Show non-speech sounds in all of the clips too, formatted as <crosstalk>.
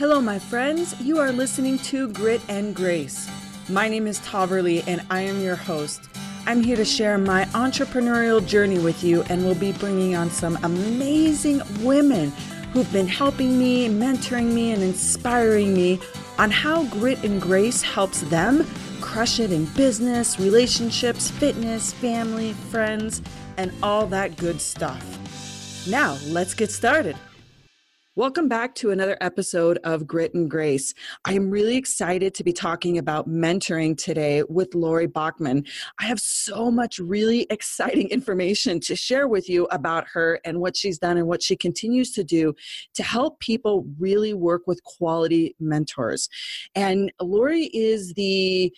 Hello, my friends. You are listening to Grit and Grace. My name is Tahverlee, and I am your host. I'm here to share my entrepreneurial journey with you, and we'll be bringing on some amazing women who've been helping me, mentoring me, and inspiring me on how grit and grace helps them crush it in business, relationships, fitness, family, friends, and all that good stuff. Now, let's get started. Welcome back to another episode of Grit and Grace. I am really excited to be talking about mentoring today with Lori Bachman. I have so much really exciting <laughs> information to share with you about her and what she's done and what she continues to do to help people really work with quality mentors. And Lori is the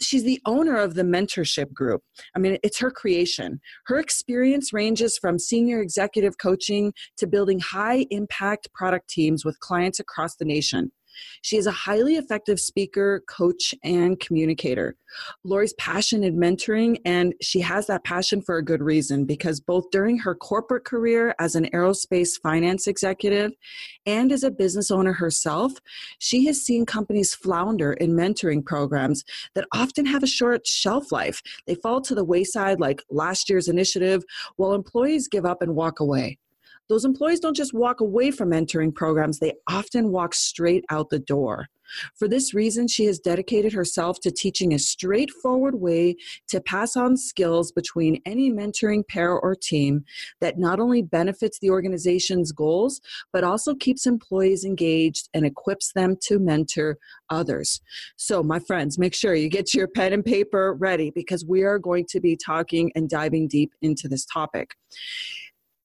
she's the owner of the Mentor Shift group. I mean, it's her creation. Her experience ranges from senior executive coaching to building high impact product teams with clients across the nation. She is a highly effective speaker, coach, and communicator. Lori's passion in mentoring, and she has that passion for a good reason because both during her corporate career as an aerospace finance executive and as a business owner herself, she has seen companies flounder in mentoring programs that often have a short shelf life. They fall to the wayside like last year's initiative, while employees give up and walk away. Those employees don't just walk away from mentoring programs, they often walk straight out the door. For this reason, she has dedicated herself to teaching a straightforward way to pass on skills between any mentoring pair or team that not only benefits the organization's goals, but also keeps employees engaged and equips them to mentor others. So, my friends, make sure you get your pen and paper ready because we are going to be talking and diving deep into this topic.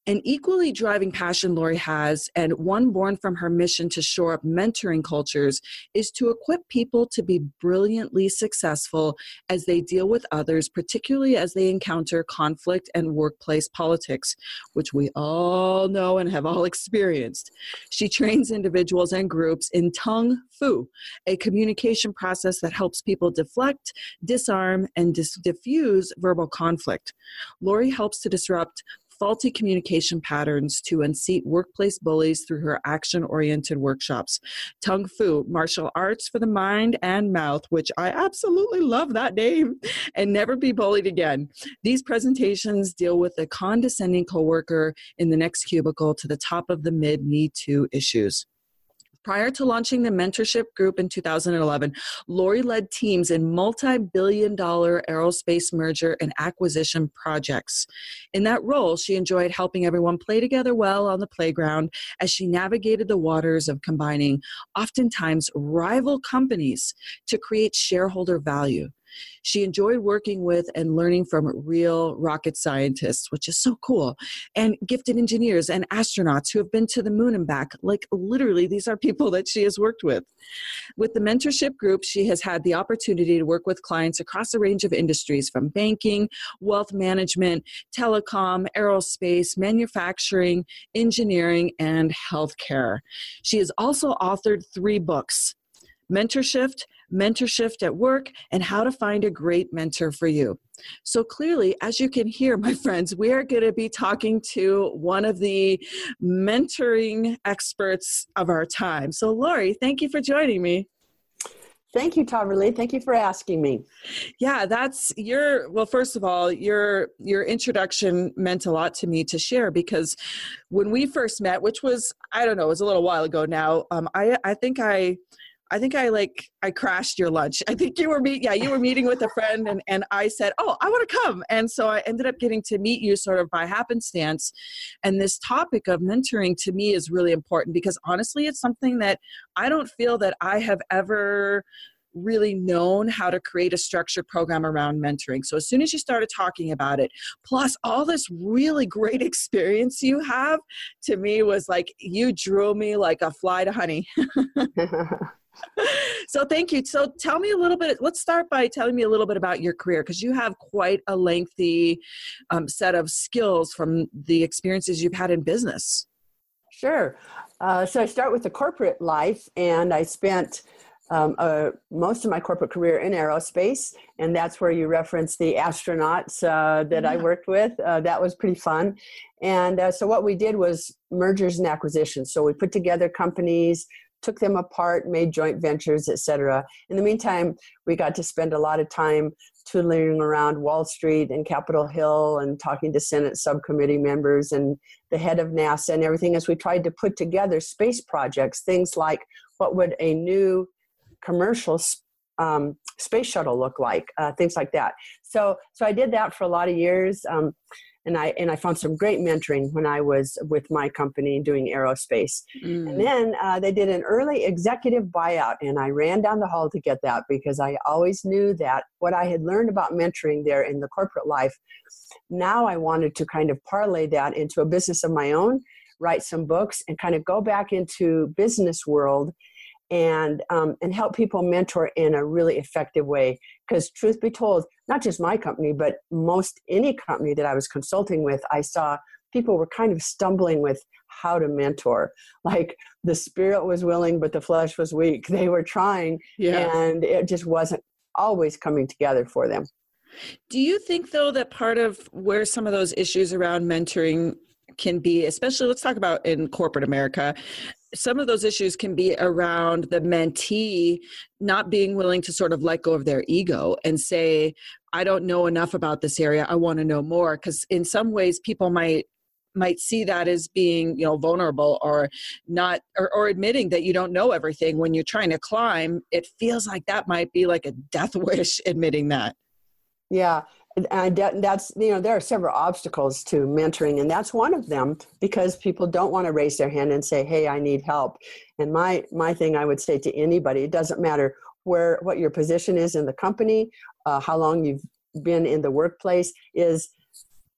An equally driving passion Lori has, and one born from her mission to shore up mentoring cultures, is to equip people to be brilliantly successful as they deal with others, particularly as they encounter conflict and workplace politics, which we all know and have all <laughs> experienced. She trains individuals and groups in Tung Fu, a communication process that helps people deflect, disarm, and dis- diffuse verbal conflict. Lori helps to disrupt faulty communication patterns to unseat workplace bullies through her action oriented workshops. Tongue-Fu, martial arts for the mind and mouth, which I absolutely love that name, <laughs> and never be bullied again. These presentations deal with the condescending coworker in the next cubicle to the top of the mid Me Too issues. Prior to launching the Mentor Shift group in 2011, Lori led teams in multi billion dollar aerospace merger and acquisition projects. In that role, she enjoyed helping everyone play together well on the playground as she navigated the waters of combining oftentimes rival companies to create shareholder value. She enjoyed working with and learning from real rocket scientists, which is so cool, and gifted engineers and astronauts who have been to the moon and back. Like, literally, these are people that she has worked with. With the Mentor Shift group, she has had the opportunity to work with clients across a range of industries from banking, wealth management, telecom, aerospace, manufacturing, engineering, and healthcare. She has also authored three books Mentorship, Mentorship at Work, and How to Find a Great Mentor for You. So, clearly, as you can hear, <laughs> my friends, we are going to be talking to one of the mentoring experts of our time. So, Lori, thank you for joining me. Thank you, Tahverlee. Thank you for asking me. Yeah, that's your well, first of all, your your introduction meant a lot to me to share because when we first met, which was I don't know, it was a little while ago now, um, I I think I I think I like I crashed your lunch. I think you were meet yeah, you were meeting with a friend and, and I said, Oh, I want to come. And so I ended up getting to meet you sort of by happenstance. And this topic of mentoring to me is really important because honestly it's something that I don't feel that I have ever really known how to create a structured program around mentoring. So as soon as you started talking about it, plus all this really great <laughs> experience you have, to me was like you drew me like a fly to honey. <laughs> <laughs> <laughs> so thank you so tell me a little bit let's start by telling me a little bit about your career because you have quite a lengthy um, set of skills from the experiences you've had in business sure uh, so i start with the corporate life and i spent um, uh, most of my corporate career in aerospace, and that's where you reference the astronauts uh, that yeah. I worked with. Uh, that was pretty fun. And uh, so, what we did was mergers and acquisitions. So, we put together companies took them apart, made joint ventures, etc. In the meantime, we got to spend a lot of time tootling around Wall Street and Capitol Hill and talking to Senate subcommittee members and the head of NASA and everything as we tried to put together space projects, things like what would a new commercial um, space shuttle look like, uh, things like that. So, so I did that for a lot of years. Um, and I and I found some great mentoring when I was with my company doing aerospace. Mm. And then uh, they did an early executive buyout, and I ran down the hall to get that because I always knew that what I had learned about mentoring there in the corporate life. Now I wanted to kind of parlay that into a business of my own, write some books, and kind of go back into business world and um, and help people mentor in a really effective way. Because truth be told not just my company but most any company that i was consulting with i saw people were kind of stumbling with how to mentor. Like the spirit was willing but the flesh was weak. They were trying yeah. and it just wasn't always coming together for them. Do you think though that part of where some of those issues around mentoring can be especially let's talk about in corporate america some of those issues can be around the mentee not being willing to sort of let go of their ego and say i don't know enough about this area. I want to know more. Because in some ways people might might see that as being you know vulnerable or not or, or admitting that you don't know everything. When you're trying to climb it feels like that might be like a death <laughs> wish admitting that. Yeah and that's you know there are several obstacles to mentoring and that's one of them because people don't want to raise their hand and say hey i need help. And my my thing i would say to anybody it doesn't matter where what your position is in the company uh, how long you've been in the workplace is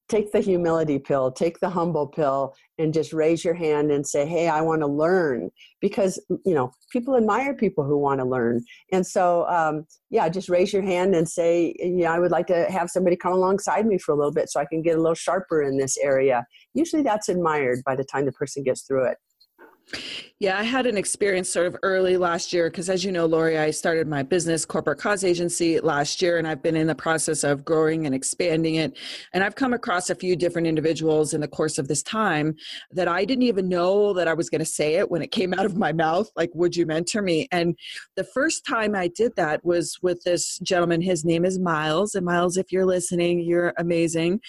take the humility pill, take the humble pill, and just raise your hand and say, Hey, I want to learn. Because, you know, people admire people who want to learn. And so, um, yeah, just raise your hand and say, Yeah, I would like to have somebody come alongside me for a little bit so I can get a little sharper in this area. Usually that's admired by the time the person gets through it. Yeah, I had an experience sort of early last year because, as you know, Lori, I started my business corporate cause agency last year, and I've been in the process of growing and expanding it. And I've come across a few different individuals in the course of this time that I didn't even know that I was going to say it when it came out of my mouth. Like, would you mentor me? And the first time I did that was with this gentleman. His name is Miles. And Miles, if you're listening, you're amazing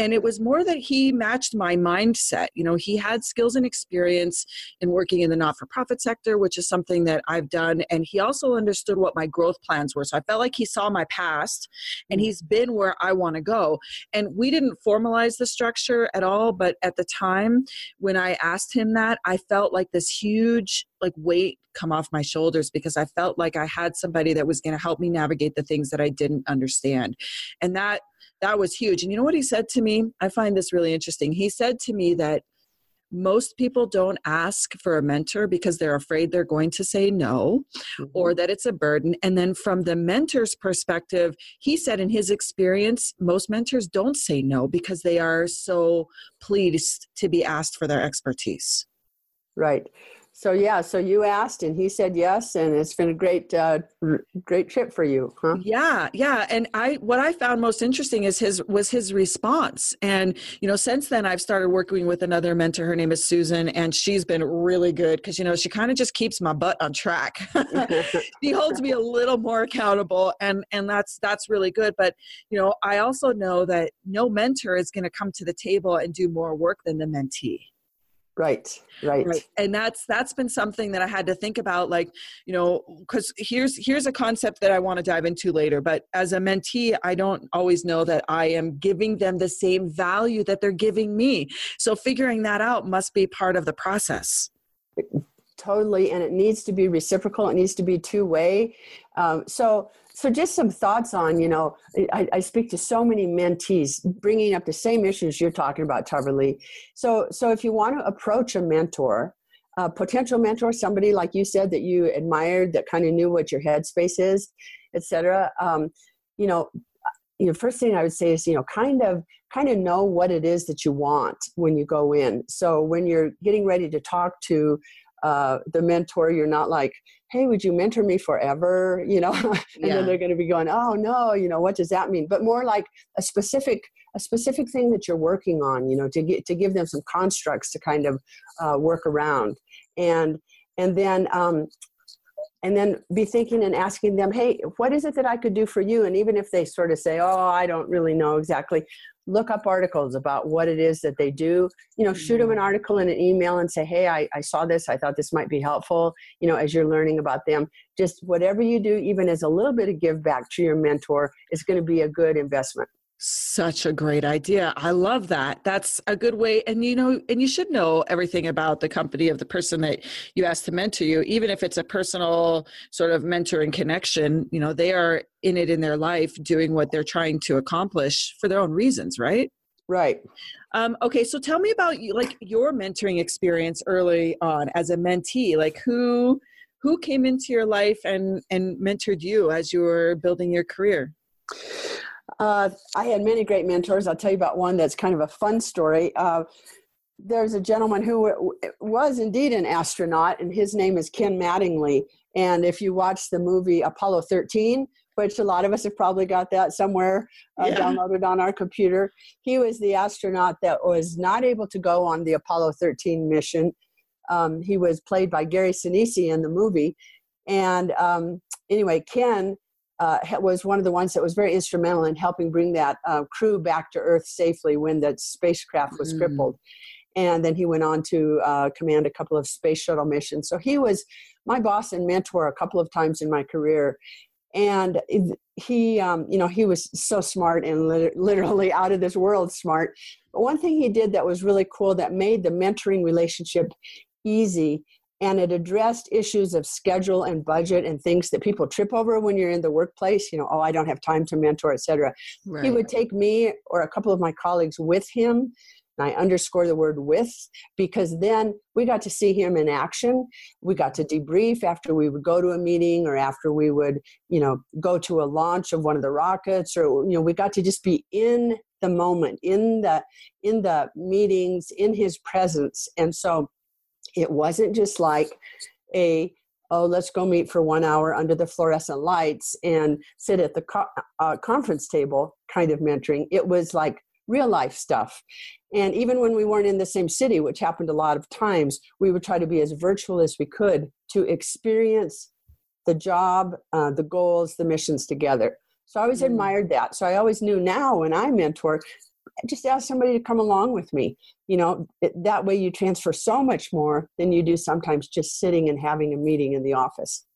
and it was more that he matched my mindset you know he had skills and experience in working in the not-for-profit sector which is something that i've done and he also understood what my growth plans were so i felt like he saw my past and mm. he's been where i want to go and we didn't formalize the structure at all but at the time when i asked him that i felt like this huge like weight come off my shoulders because I felt like I had somebody that was going to help me navigate the things that I didn't understand. And that that was huge. And you know what he said to me? I find this really interesting. He said to me that most people don't ask for a mentor because they're afraid they're going to say no mm-hmm. or that it's a burden. And then, from the mentor's perspective, he said in his experience, most mentors don't say no because they are so pleased to be asked for their expertise. Right so yeah so you asked and he said yes and it's been a great uh, great trip for you huh? Yeah yeah and i what i found most interesting is his was his response. And you know since then i've started working with another mentor. Her name is susan and she's been really good because you know she kind of just keeps my butt on track. <laughs> She holds me a little more accountable and and that's that's really good. But you know i also know that no mentor is going to come to the table and do more work than the mentee Right, right, right. And that's that's been something that I had to think about, like you know, because here's here's a concept that I want to dive into later. But as a mentee, I don't always know that I am giving them the same value that they're giving me. So figuring that out must be part of the process totally and it needs to be reciprocal it needs to be two way um, so so just some thoughts on you know I, I, speak to so many mentees bringing up the same issues you're talking about Tahverlee. so so if you want to approach a mentor a potential mentor somebody like you said that you admired that kind of knew what your headspace is etc um, you know you know first thing i would say is you know kind of kind of know what it is that you want when you go in so when you're getting ready to talk to uh, the mentor you're not like hey would you mentor me forever? You know <laughs> and yeah. then they're going to be going oh no you know what does that mean? But more like a specific a specific thing that you're working on you know to get to give them some constructs to kind of uh, work around. And and then um, and then be thinking and asking them hey what is it that i could do for you? And even if they sort of say oh i don't really know exactly look up articles about what it is that they do. You know shoot them an mm-hmm. article in an email and say hey I, I saw this. I thought this might be helpful you know as you're learning about them. Just whatever you do even as a little bit of give back to your mentor is going to be a good investment such a great idea. I love that. That's a good way. And you know, and you should know everything about the company of the person that you asked to mentor you, even if it's a personal sort of mentoring connection. You know, they are in it in their life doing what they're trying to accomplish for their own reasons, right? Right. Um, okay, so tell me about like your mentoring experience early on as a mentee. Like who who came into your life and and mentored you as you were building your career? Uh, I had many great mentors. I'll tell you about one that's kind of a fun story. Uh, there's a gentleman who was indeed an astronaut, and his name is Ken Mattingly. And if you watch the movie Apollo 13, which a lot of us have probably got that somewhere uh, yeah. downloaded on our computer, he was the astronaut that was not able to go on the Apollo 13 mission. Um, he was played by Gary Sinise in the movie. And um, anyway, Ken uh, was one of the ones that was very instrumental in helping bring that uh, crew back to Earth safely when that spacecraft was mm. crippled. And then he went on to uh, command a couple of space shuttle missions. So he was my boss and mentor a couple of times in my career. And he, um, you know, he was so smart and literally out of this world smart. But one thing he did that was really cool that made the mentoring relationship easy and it addressed issues of schedule and budget and things that people trip over when you're in the workplace you know oh i don't have time to mentor etc right. he would take me or a couple of my colleagues with him and i underscore the word with because then we got to see him in action. We got to debrief after we would go to a meeting or after we would you know go to a launch of one of the rockets or you know we got to just be in the moment in the in the meetings in his presence. And so it wasn't just like a oh let's go meet for one hour under the fluorescent lights and sit at the co- uh, conference table kind of mentoring. It was like real life stuff. And even when we weren't in the same city which happened a lot of times we would try to be as virtual as we could to experience the job uh, the goals the missions together. So i always mm. admired that. So i always knew now when i mentor just ask somebody to come along with me you know that way you transfer so much more than you do sometimes just sitting and having a meeting in the office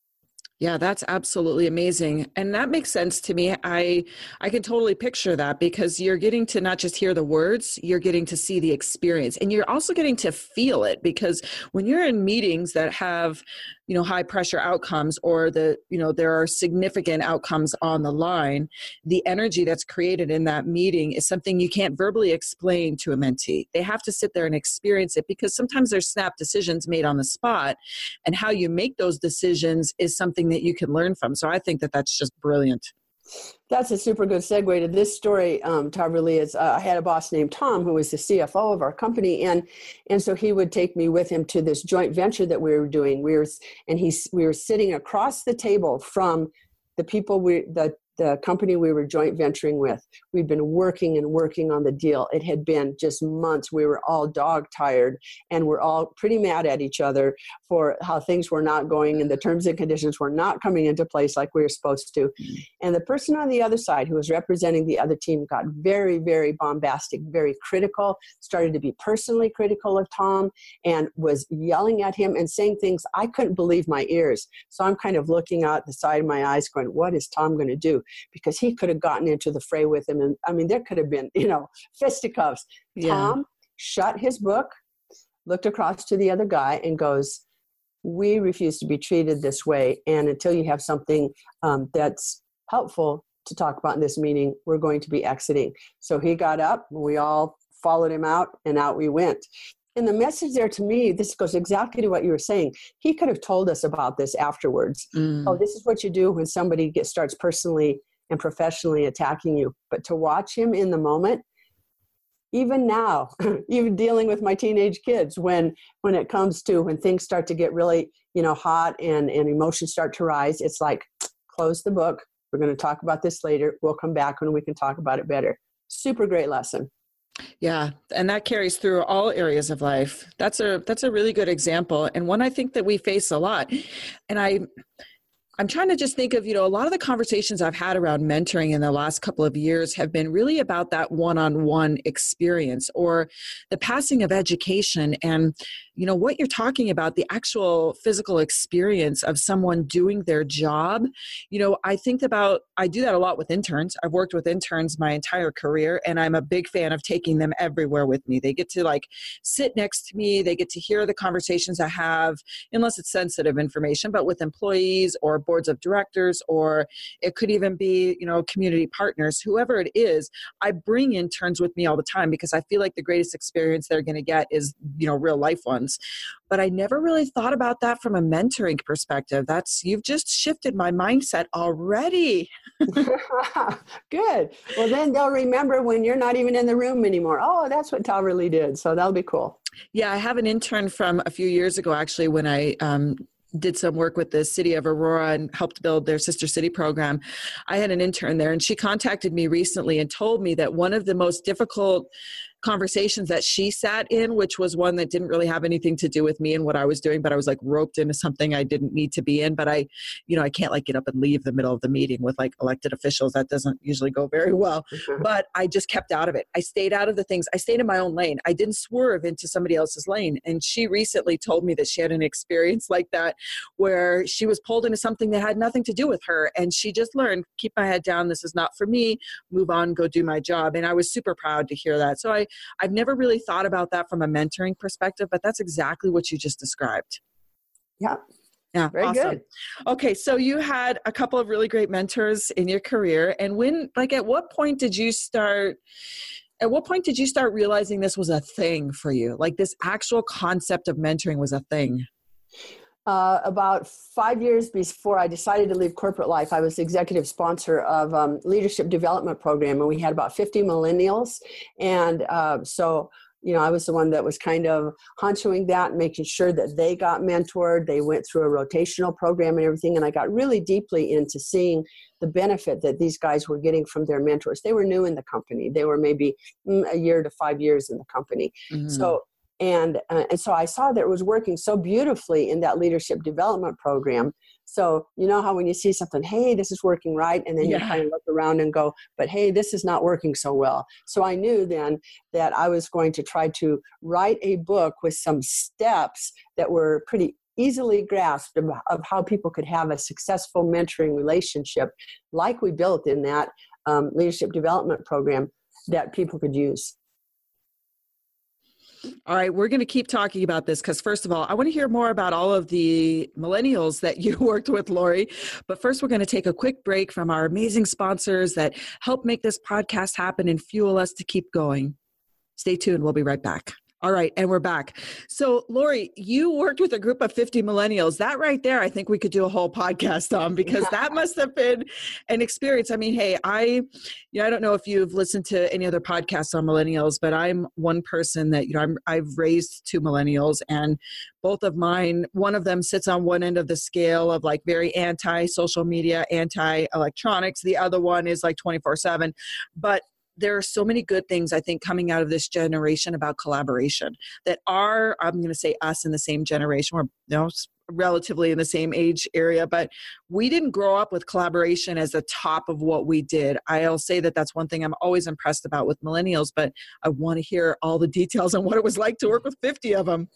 yeah, that's absolutely amazing. And that makes sense to me. I I can totally picture that because you're getting to not just hear the words, you're getting to see the experience and you're also getting to feel it because when you're in meetings that have, you know, high pressure outcomes or the, you know, there are significant outcomes on the line, the energy that's created in that meeting is something you can't verbally explain to a mentee. They have to sit there and experience it because sometimes there's snap decisions made on the spot and how you make those decisions is something something that you can learn from. So I think that that's just brilliant. That's a super good segue to this story. Um, really is uh, I had a boss named Tom who was the CFO of our company, and and so he would take me with him to this joint venture that we were doing. We were and he's we were sitting across the table from the people we the the company we were joint venturing with. We'd been working and working on the deal. It had been just months. We were all dog tired and we're all pretty mad at each other for how things were not going and the terms and conditions were not coming into place like we were supposed to. And the person on the other side who was representing the other team got very, very bombastic, very critical, started to be personally critical of Tom and was yelling at him and saying things I couldn't believe my ears. So I'm kind of looking out the side of my eyes going, what is Tom going to do? Because he could have gotten into the fray with him. And I mean, there could have been, you know, fisticuffs. Yeah. Tom shut his book, looked across to the other guy, and goes, We refuse to be treated this way. And until you have something um, that's helpful to talk about in this meeting, we're going to be exiting. So he got up, we all followed him out, and out we went and the message there to me this goes exactly to what you were saying. He could have told us about this afterwards. Mm. oh this is what you do when somebody gets starts personally and professionally attacking you. But to watch him in the moment even now <laughs> even dealing with my teenage kids when when it comes to when things start to get really you know hot and and emotions start to rise it's like close the book. We're going to talk about this later. We'll come back when we can talk about it better. Super great lesson Yeah, and that carries through all areas of life. That's a that's a really good example and one I think that we face a lot. And I I'm trying to just think of, you know, a lot of the conversations I've had around mentoring in the last couple of years have been really about that one on one experience or the passing of education. And you know what you're talking about the actual physical experience of someone doing their job you know i think about i do that a lot with interns. I've worked with interns my entire career and i'm a big fan of taking them everywhere with me. They get to like sit next to me. They get to hear the conversations i have unless it's sensitive information but with employees or boards of directors or it could even be you know community partners whoever it is i bring interns with me all the time because i feel like the greatest experience they're going to get is you know real life ones but I never really thought about that from a mentoring perspective. That's you've just shifted my mindset already. <laughs> Good. Well, then they'll remember when you're not even in the room anymore. Oh, that's what Tahverlee did. So that'll be cool. Yeah, I have an intern from a few years ago actually when I um, did some work with the city of Aurora and helped build their sister city program. I had an intern there and she contacted me recently and told me that one of the most difficult conversations that she sat in, which was one that didn't really have anything to do with me and what I was doing, but I was like roped into something I didn't need to be in. But I, you know, I can't like get up and leave the middle of the meeting with like elected officials. That doesn't usually go very well. Mm-hmm. But I just kept out of it. I stayed out of the things. I stayed in my own lane. I didn't swerve into somebody else's lane. And she recently told me that she had an experience like that where she was pulled into something that had nothing to do with her. And she just learned, keep my head down. This is not for me. Move on, go do my job. And I was super proud to hear that. So I, I've never really thought about that from a mentoring perspective, but that's exactly what you just described. Yeah. Yeah, Very awesome. Good. Okay, so you had a couple of really great mentors in your career, and when, like, at what point did you start? At what point did you start realizing this was a thing for you? Like, this actual concept of mentoring was a thing? Uh, about five years before I decided to leave corporate life, I was the executive sponsor of um, leadership development program, and we had about 50 millennials. And uh, so, you know, I was the one that was kind of honchoing that, and making sure that they got mentored. They went through a rotational program and everything, and I got really deeply into seeing the benefit that these guys were getting from their mentors. They were new in the company; they were maybe mm, a year to five years in the company. Mm-hmm. So and uh, and so I saw that it was working so beautifully in that leadership development program. So you know how when you see something, hey, this is working right, and then yeah. you kind of look around and go, but hey, this is not working so well. So I knew then that I was going to try to write a book with some steps that were pretty easily grasped of, of how people could have a successful mentoring relationship, like we built in that um, leadership development program that people could use. All right, we're going to keep talking about this because, first of all, I want to hear more about all of the millennials that <laughs> you worked with, Lori. But first, we're going to take a quick break from our amazing sponsors that help make this podcast happen and fuel us to keep going. Stay tuned, we'll be right back. All right, and we're back. So, Lori, you worked with a group of 50 millennials. That right there, I think we could do a whole podcast on <laughs> because that must have been an experience. I mean, hey, I, you know, I don't know if you've listened to any other podcasts on millennials, but I'm one person that you know I'm, I've raised two millennials, and both of mine, one of them sits on one end of the scale of like very anti social media, anti electronics. The other one is like 24 seven, but there are so many good things I think coming out of this generation about collaboration that are I'm going to say us in the same generation. We're you know, relatively in the same age area, but we didn't grow up with collaboration as the top of what we did. I'll say that that's one thing I'm always impressed about with millennials, but I want to hear all the details on what it was like to work with 50 of them.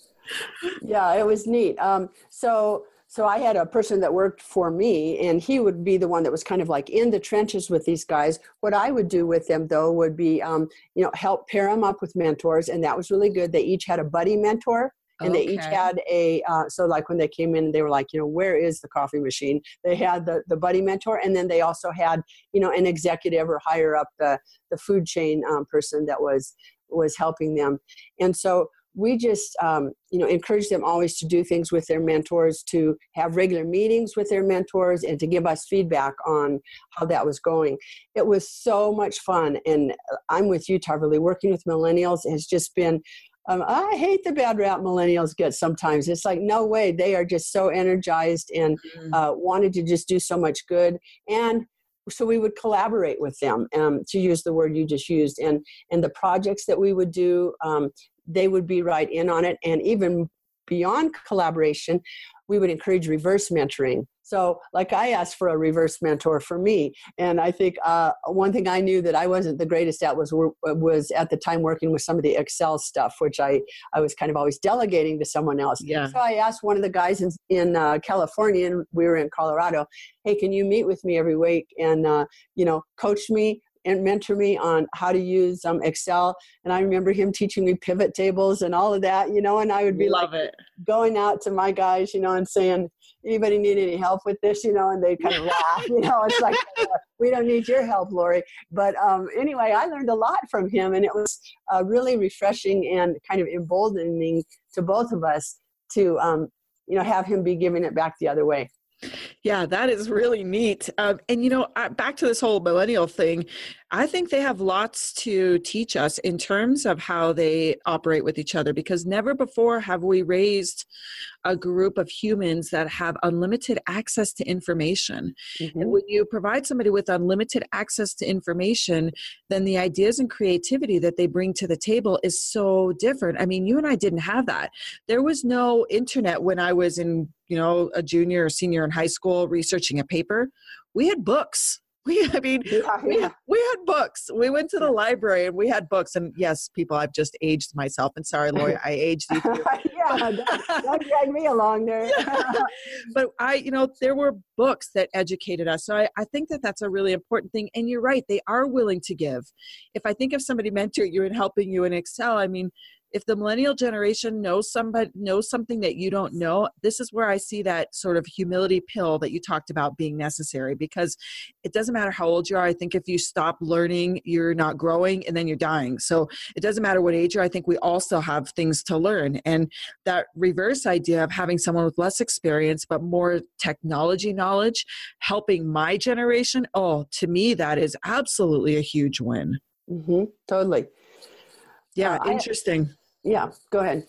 Yeah, it was neat. Um, so so I had a person that worked for me, and he would be the one that was kind of like in the trenches with these guys. What I would do with them, though, would be, um, you know, help pair them up with mentors, and that was really good. They each had a buddy mentor, and okay. they each had a uh, so like when they came in they were like you know where is the coffee machine they had the the buddy mentor and then they also had you know an executive or higher up the the food chain um, person that was was helping them and so we just um, you know encourage them always to do things with their mentors to have regular meetings with their mentors and to give us feedback on how that was going it was so much fun and i'm with you Tahverlee working with millennials has just been um, I hate the bad rap millennials get sometimes. It's like, no way. They are just so energized and mm-hmm. uh, wanted to just do so much good. And so we would collaborate with them um, to use the word you just used and and the projects that we would do um, they would be right in on it and even beyond collaboration we would encourage reverse mentoring so, like I asked for a reverse mentor for me, and I think uh, one thing I knew that I wasn't the greatest at was was at the time working with some of the Excel stuff, which I I was kind of always delegating to someone else. Yeah. So I asked one of the guys in in uh, California, and we were in Colorado. Hey, can you meet with me every week and uh, you know coach me and mentor me on how to use um, Excel. And I remember him teaching me pivot tables and all of that, you know, and I would be Love like it. going out to my guys, you know, and saying, anybody need any help with this, you know, and they kind of laugh, you know, it's like, <laughs> we don't need your help, Lori. But um, anyway, I learned a lot from him and it was uh, really refreshing and kind of emboldening to both of us to, um, you know, have him be giving it back the other way. Yeah, that is really neat. Um, and you know, back to this whole millennial thing, I think they have lots to teach us in terms of how they operate with each other because never before have we raised a group of humans that have unlimited access to information. Mm-hmm. And when you provide somebody with unlimited access to information, then the ideas and creativity that they bring to the table is so different. I mean, you and I didn't have that. There was no internet when I was in, you know, a junior or senior in high school researching a paper. We had books we <laughs> i mean yeah, we, yeah. we had books. We went to the library and we had books. And yes people i've just aged myself. And sorry lori <laughs> i aged you <laughs> yeah don't, don't me along there. Yeah. but i you know there were books that educated us. So I, I think that that's a really important thing. And you're right they are willing to give. If i think of somebody mentor you and helping you in excel i mean if the millennial generation knows somebody knows something that you don't know this is where i see that sort of humility pill that you talked about being necessary because it doesn't matter how old you are i think if you stop learning you're not growing and then you're dying. So it doesn't matter what age you are i think we still have things to learn. And that reverse idea of having someone with less experience but more technology knowledge helping my generation oh to me that is absolutely a huge win. Mm-hmm, totally yeah, uh, interesting. I, yeah go ahead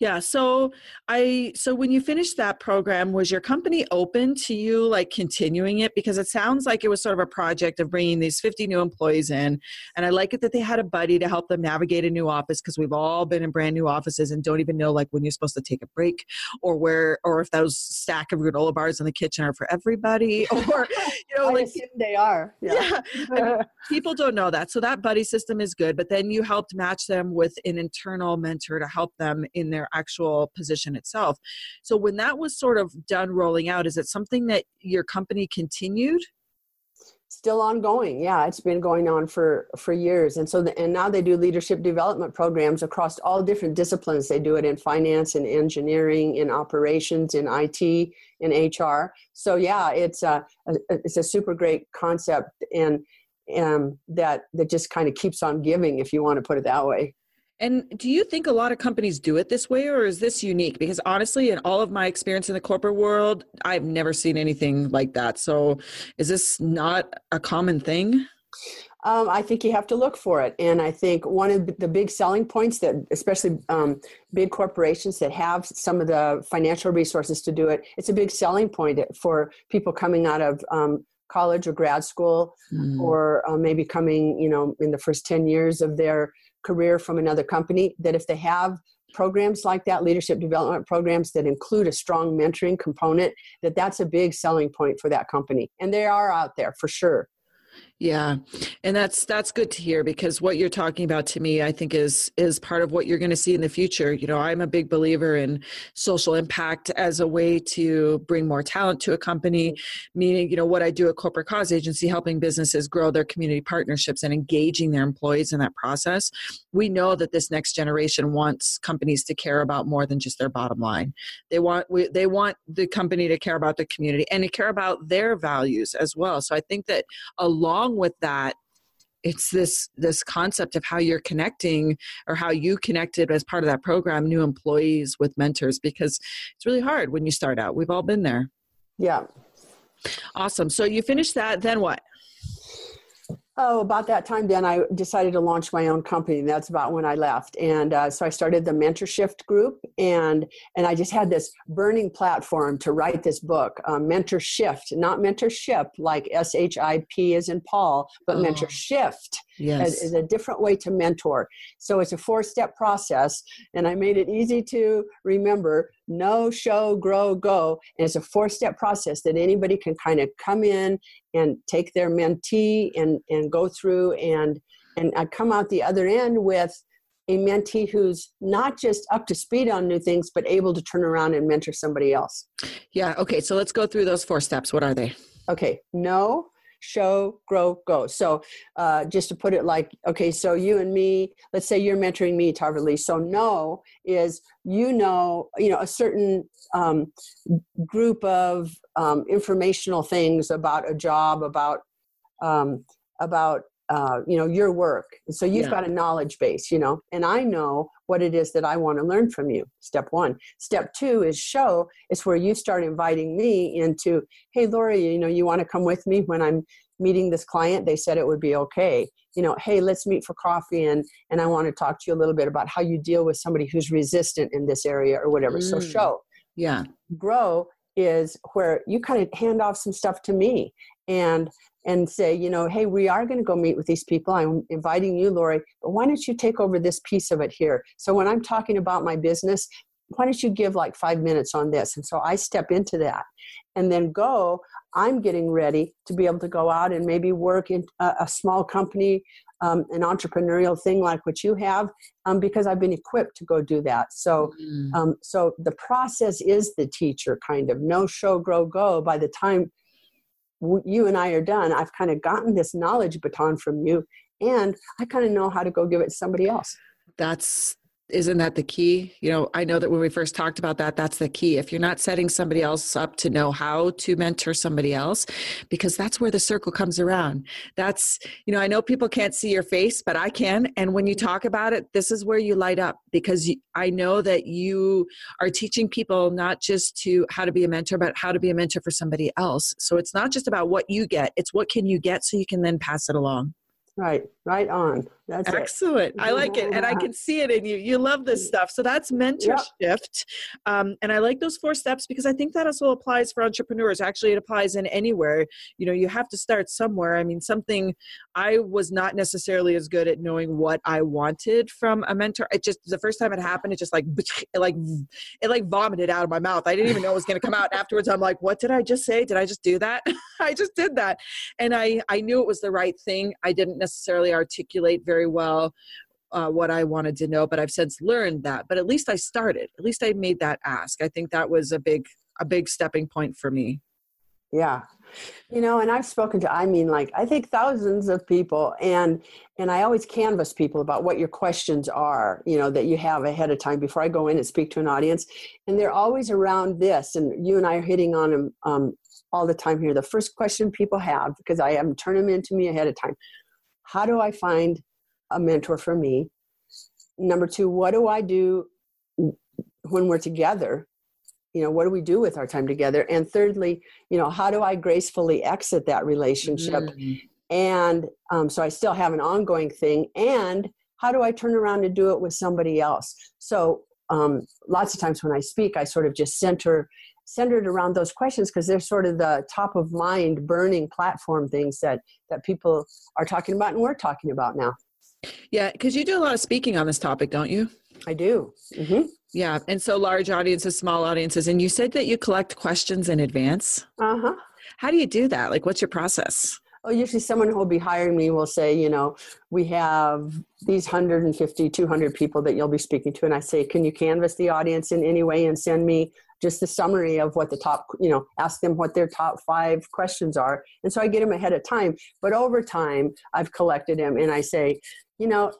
yeah so i so when you finished that program was your company open to you like continuing it because it sounds like it was sort of a project of bringing these 50 new employees in and i like it that they had a buddy to help them navigate a new office because we've all been in brand new offices and don't even know like when you're supposed to take a break or where or if those stack of granola bars in the kitchen are for everybody <laughs> or you <laughs> know like they are yeah, yeah. <laughs> people don't know that so that buddy system is good but then you helped match them with an internal mentor to help them in their actual position itself. So when that was sort of done rolling out, is it something that your company continued? still ongoing yeah it's been going on for for years and so the, and now they do leadership development programs across all different disciplines they do it in finance and engineering in operations in it in hr so yeah it's a, a it's a super great concept and um, that that just kind of keeps on giving if you want to put it that way and do you think a lot of companies do it this way, or is this unique? Because honestly, in all of my experience in the corporate world, I've never seen anything like that. So, is this not a common thing? Um, I think you have to look for it. And I think one of the big selling points that, especially um, big corporations that have some of the financial resources to do it, it's a big selling point for people coming out of um, college or grad school, mm. or uh, maybe coming, you know, in the first 10 years of their career from another company that if they have programs like that leadership development programs that include a strong mentoring component that that's a big selling point for that company. And they are out there for sure yeah. And that's that's good to hear because what you're talking about to me I think is is part of what you're going to see in the future. You know, I'm a big believer in social impact as a way to bring more talent to a company, meaning, you know, what I do at Corporate Cause Agency helping businesses grow their community partnerships and engaging their employees in that process. We know that this next generation wants companies to care about more than just their bottom line. They want we, they want the company to care about the community and to care about their values as well. So I think that along along with that it's this this concept of how you're connecting or how you connected as part of that program new employees with mentors because it's really hard when you start out. We've all been there. Yeah. Awesome. So you finished that then what oh, about that time, then I decided to launch my own company. and That's about when I left, and uh, so I started the Mentor Shift group, and and I just had this burning platform to write this book, um, Mentor Shift, not mentorship like S H I P as in Paul, but oh. Mentor Shift. Yes. is a different way to mentor. So it's a four step process, and I made it easy to remember no show, grow, go. And it's a four step process that anybody can kind of come in and take their mentee and, and go through and, and I come out the other end with a mentee who's not just up to speed on new things, but able to turn around and mentor somebody else. Yeah. Okay. So let's go through those four steps. What are they? Okay. No, show, grow, go. So uh, just to put it like, okay, so you and me, let's say you're mentoring me, Tahverlee. So know is you know, you know, a certain um, group of um, informational things about a job, about um, about uh, you know your work. So you've yeah. got a knowledge base you know and i know what it is that i want to learn from you step one. Step two is show it's where you start inviting me into hey lori you know you want to come with me when i'm meeting this client? They said it would be okay. You know hey let's meet for coffee and and i want to talk to you a little bit about how you deal with somebody who's resistant in this area or whatever. Mm. so show. Yeah. Grow is where you kind of hand off some stuff to me. And and say, you know, hey, we are going to go meet with these people. I'm inviting you, Lori, but why don't you take over this piece of it here? So when I'm talking about my business, why don't you give like five minutes on this? And so I step into that and then go. I'm getting ready to be able to go out and maybe work in a, a small company, um, an entrepreneurial thing like what you have, um, because I've been equipped to go do that. So, mm. um, so the process is the teacher, kind of no show, grow, go. By the time you and I are done, I've kind of gotten this knowledge baton from you, and I kind of know how to go give it to somebody else. That's isn't that the key? You know i know that when we first talked about that that's the key. If you're not setting somebody else up to know how to mentor somebody else because that's where the circle comes around. That's you know i know people can't see your face but i can. And when you talk about it this is where you light up because i know that you are teaching people not just to how to be a mentor but how to be a mentor for somebody else. So it's not just about what you get it's what can you get so you can then pass it along. Right, right on. That's excellent. It. I like it, and I can see it in you. You love this stuff. So that's mentor yep. shift, um, and I like those four steps because I think that also applies for entrepreneurs. Actually, it applies in anywhere. You know, you have to start somewhere. I mean, something I was not necessarily as good at knowing what I wanted from a mentor. It just the first time it happened, it just like it like it like vomited out of my mouth. I didn't even know it was going to come out. Afterwards, I'm like, what did I just say? Did I just do that? <laughs> I just did that, and I I knew it was the right thing. I didn't necessarily articulate very well uh, what I wanted to know, but I've since learned that. But at least I started. At least I made that ask. I think that was a big a big stepping point for me. Yeah, you know, and I've spoken to I mean like I think thousands of people, and and I always canvass people about what your questions are. You know that you have ahead of time before I go in and speak to an audience, and they're always around this. And you and I are hitting on them um, all the time here. The first question people have because I them turn them into me ahead of time how do I find a mentor for me? Number two, what do I do when we're together? You know, what do we do with our time together? And thirdly, you know, how do I gracefully exit that relationship? Mm-hmm. And um, so I still have an ongoing thing. And how do I turn around and do it with somebody else? So um, lots of times when I speak, I sort of just center centered around those questions because they're sort of the top of mind burning platform things that that people are talking about and we're talking about now. Yeah because you do a lot of speaking on this topic don't you? I do. Mm-hmm. yeah and so large audiences small audiences and you said that you collect questions in advance. Uh-huh. How do you do that? Like what's your process? Oh usually someone who will be hiring me will say you know we have these 150 200 people that you'll be speaking to and i say can you canvas the audience in any way and send me just a summary of what the top, you know, ask them what their top five questions are. And so I get them ahead of time. But over time, I've collected them and I say, you know,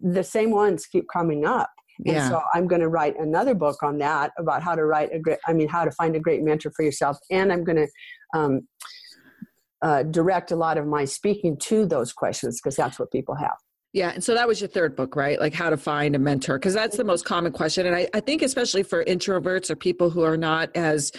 the same ones keep coming up. And yeah. so I'm going to write another book on that about how to write a great, I mean, how to find a great mentor for yourself. And I'm going to um, uh, direct a lot of my speaking to those questions because that's what people have. Yeah. And so that was your third book, right? Like how to find a mentor, because that's the most common question. And I, I, think, especially for introverts or people who are not as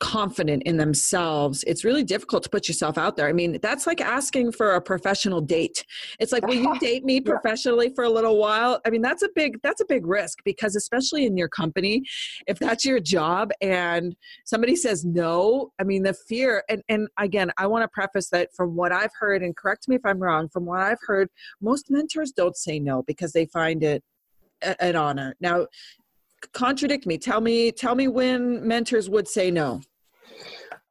confident in themselves, it's really difficult to put yourself out there. I mean, that's like asking for a professional date. It's like, will you <laughs> date me professionally for a little while? I mean, that's a big, that's a big risk because especially in your company, if that's your job and somebody says no, I mean, the fear, and, and again, I want to preface that from what I've heard, and correct me if I'm wrong, from what I've heard, most mentors mentors don't say no because they find it an honor. Now, contradict me. Tell me, tell me when mentors would say no.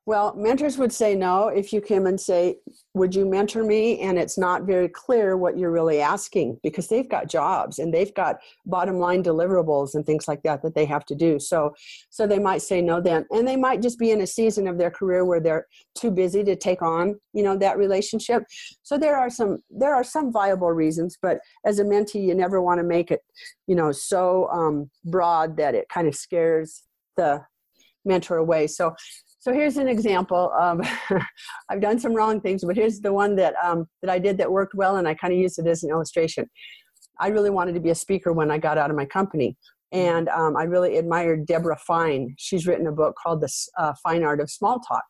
Well, mentors would say no if you came and say, Would you mentor me? And it's not very clear what you're really asking because they've got jobs and they've got bottom line deliverables and things like that that they have to do. So, so they might say no then. And they might just be in a season of their career where they're too busy to take on, you know, that relationship. So there are some there are some viable reasons, but as a mentee, you never want to make it, you know, so um, broad that it kind of scares the mentor away. So so here's an example of <laughs> I've done some wrong things, but here's the one that um, that I did that worked well, and I kind of used it as an illustration. I really wanted to be a speaker when I got out of my company, and um, I really admired Debra Fine. She's written a book called The uh, Fine Art of Small Talk,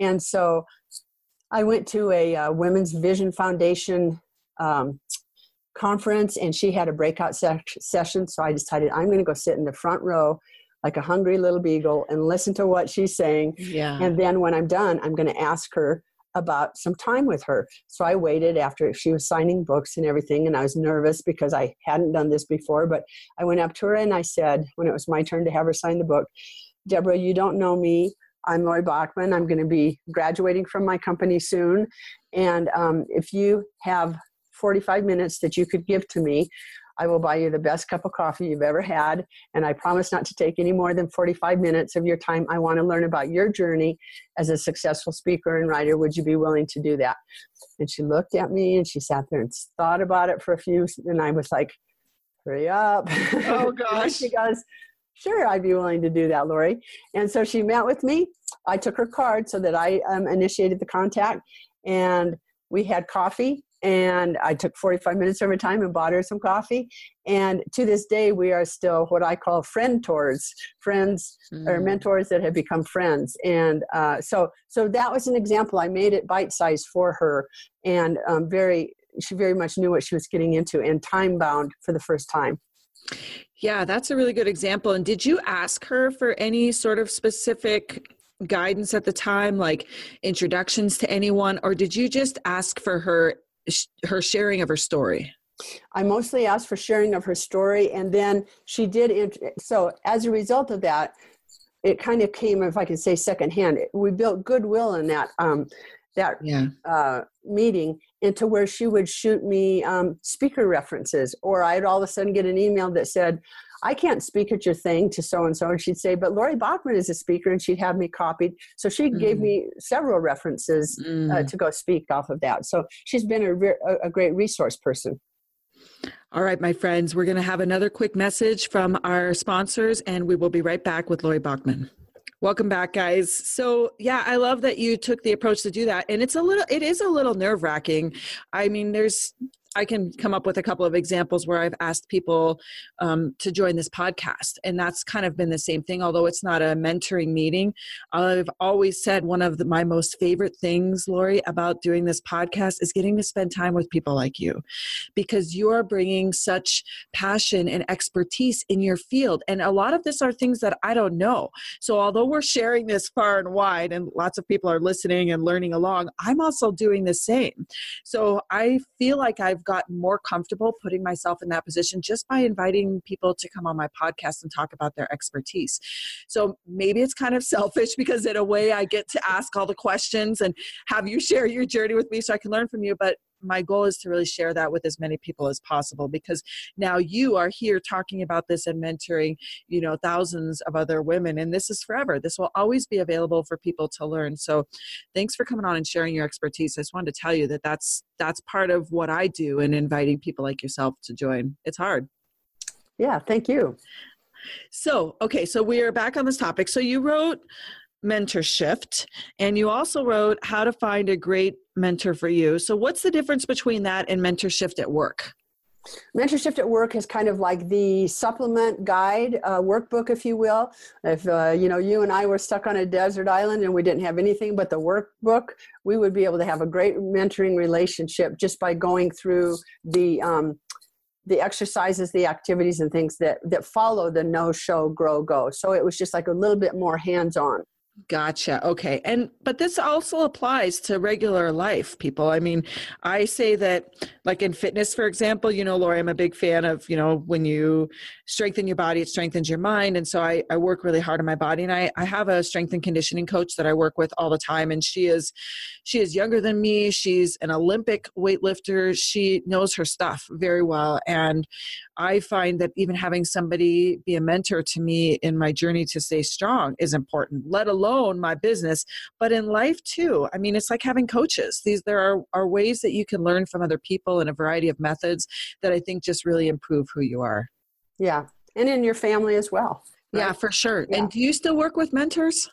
and so I went to a uh, Women's Vision Foundation um, conference, and she had a breakout se- session. So I decided I'm going to go sit in the front row like a hungry little beagle and listen to what she's saying. Yeah. And then when I'm done, I'm going to ask her about some time with her. So I waited after she was signing books and everything, and I was nervous because I hadn't done this before. But I went up to her and I said, when it was my turn to have her sign the book, Debra, you don't know me. I'm Lori Bachman. I'm going to be graduating from my company soon. And um, if you have 45 minutes that you could give to me, I will buy you the best cup of coffee you've ever had. And I promise not to take any more than 45 minutes of your time. I want to learn about your journey as a successful speaker and writer. Would you be willing to do that? And she looked at me and she sat there and thought about it for a few. And I was like, hurry up. Oh, <laughs> gosh. she goes, sure, I'd be willing to do that, Lori. And so she met with me. I took her card so that I um, initiated the contact. And we had coffee and I took 45 minutes of her time and bought her some coffee. And to this day, we are still what I call friend tours, friends mm. or mentors that have become friends. And uh, so, so that was an example. I made it bite sized for her, and um, very, she very much knew what she was getting into, and time bound for the first time. Yeah, that's a really good example. And did you ask her for any sort of specific guidance at the time, like introductions to anyone, or did you just ask for her her sharing of her story? I mostly asked for sharing of her story, and then she did. Int- so as a result of that, it kind of came, if I can say, secondhand. We built goodwill in that um, that yeah. uh, meeting into where she would shoot me um, speaker references, or I'd all of a sudden get an email that said, I can't speak at your thing to so and so. And she'd say, but Lori Bachman is a speaker, and she'd have me copied. So she mm. gave me several references uh, mm. uh, to go speak off of that. So she's been a, re- a great resource person. All right, my friends, we're going to have another quick message from our sponsors, and we will be right back with Lori Bachman. Welcome back, guys. So, yeah, I love that you took the approach to do that. And it's a little, it is a little nerve wracking. I mean, there's I can come up with a couple of examples where I've asked people um, to join this podcast, and that's kind of been the same thing. Although it's not a mentoring meeting, I've always said one of the, my most favorite things, Lori, about doing this podcast is getting to spend time with people like you, because you are bringing such passion and expertise in your field, and a lot of this are things that I don't know. So although we're sharing this far and wide, and lots of people are listening and learning along, I'm also doing the same. So I feel like I've gotten more comfortable putting myself in that position just by inviting people to come on my podcast and talk about their expertise. So maybe it's kind of <laughs> selfish because in a way I get to ask all the questions and have you share your journey with me so I can learn from you. But my goal is to really share that with as many people as possible because now you are here talking about this and mentoring you know thousands of other women and this is forever. This will always be available for people to learn. So thanks for coming on and sharing your expertise. I just wanted to tell you that that's that's part of what i do in inviting people like yourself to join. It's hard. Yeah thank you. So okay so we are back on this topic. So you wrote Mentor Shift and you also wrote how to find a great mentor for you so what's the difference between that and Mentor Shift at work Mentor Shift at Work is kind of like the supplement guide uh, workbook, if you will. If uh, you know you and I were stuck on a desert island and we didn't have anything but the workbook, we would be able to have a great mentoring relationship just by going through the um, the exercises, the activities, and things that that follow the no show grow go. So it was just like a little bit more hands on. Gotcha. Okay. And but this also applies to regular life, people. I mean, I say that like in fitness, for example, you know, Lori, I'm a big fan of, you know, when you strengthen your body, it strengthens your mind. And so I, I work really hard on my body. And I, I have a strength and conditioning coach that I work with all the time. And she is she is younger than me. She's an Olympic weightlifter. She knows her stuff very well. And I find that even having somebody be a mentor to me in my journey to stay strong is important, let alone my business, but in life too. I mean, it's like having coaches. These there are, are ways that you can learn from other people in a variety of methods that I think just really improve who you are. Yeah. And in your family as well. Right? Yeah, for sure. Yeah. And do you still work with mentors?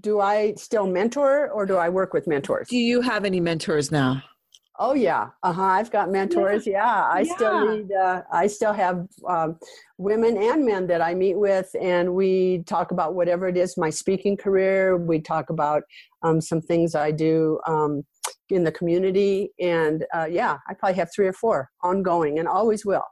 Do I still mentor or do I work with mentors? Do you have any mentors now? Oh yeah, uh huh. I've got mentors. Yeah, yeah. I yeah. still need. Uh, I still have um, women and men that I meet with, and we talk about whatever it is. My speaking career. We talk about um, some things I do um, in the community, and uh, yeah, I probably have three or four ongoing, and always will.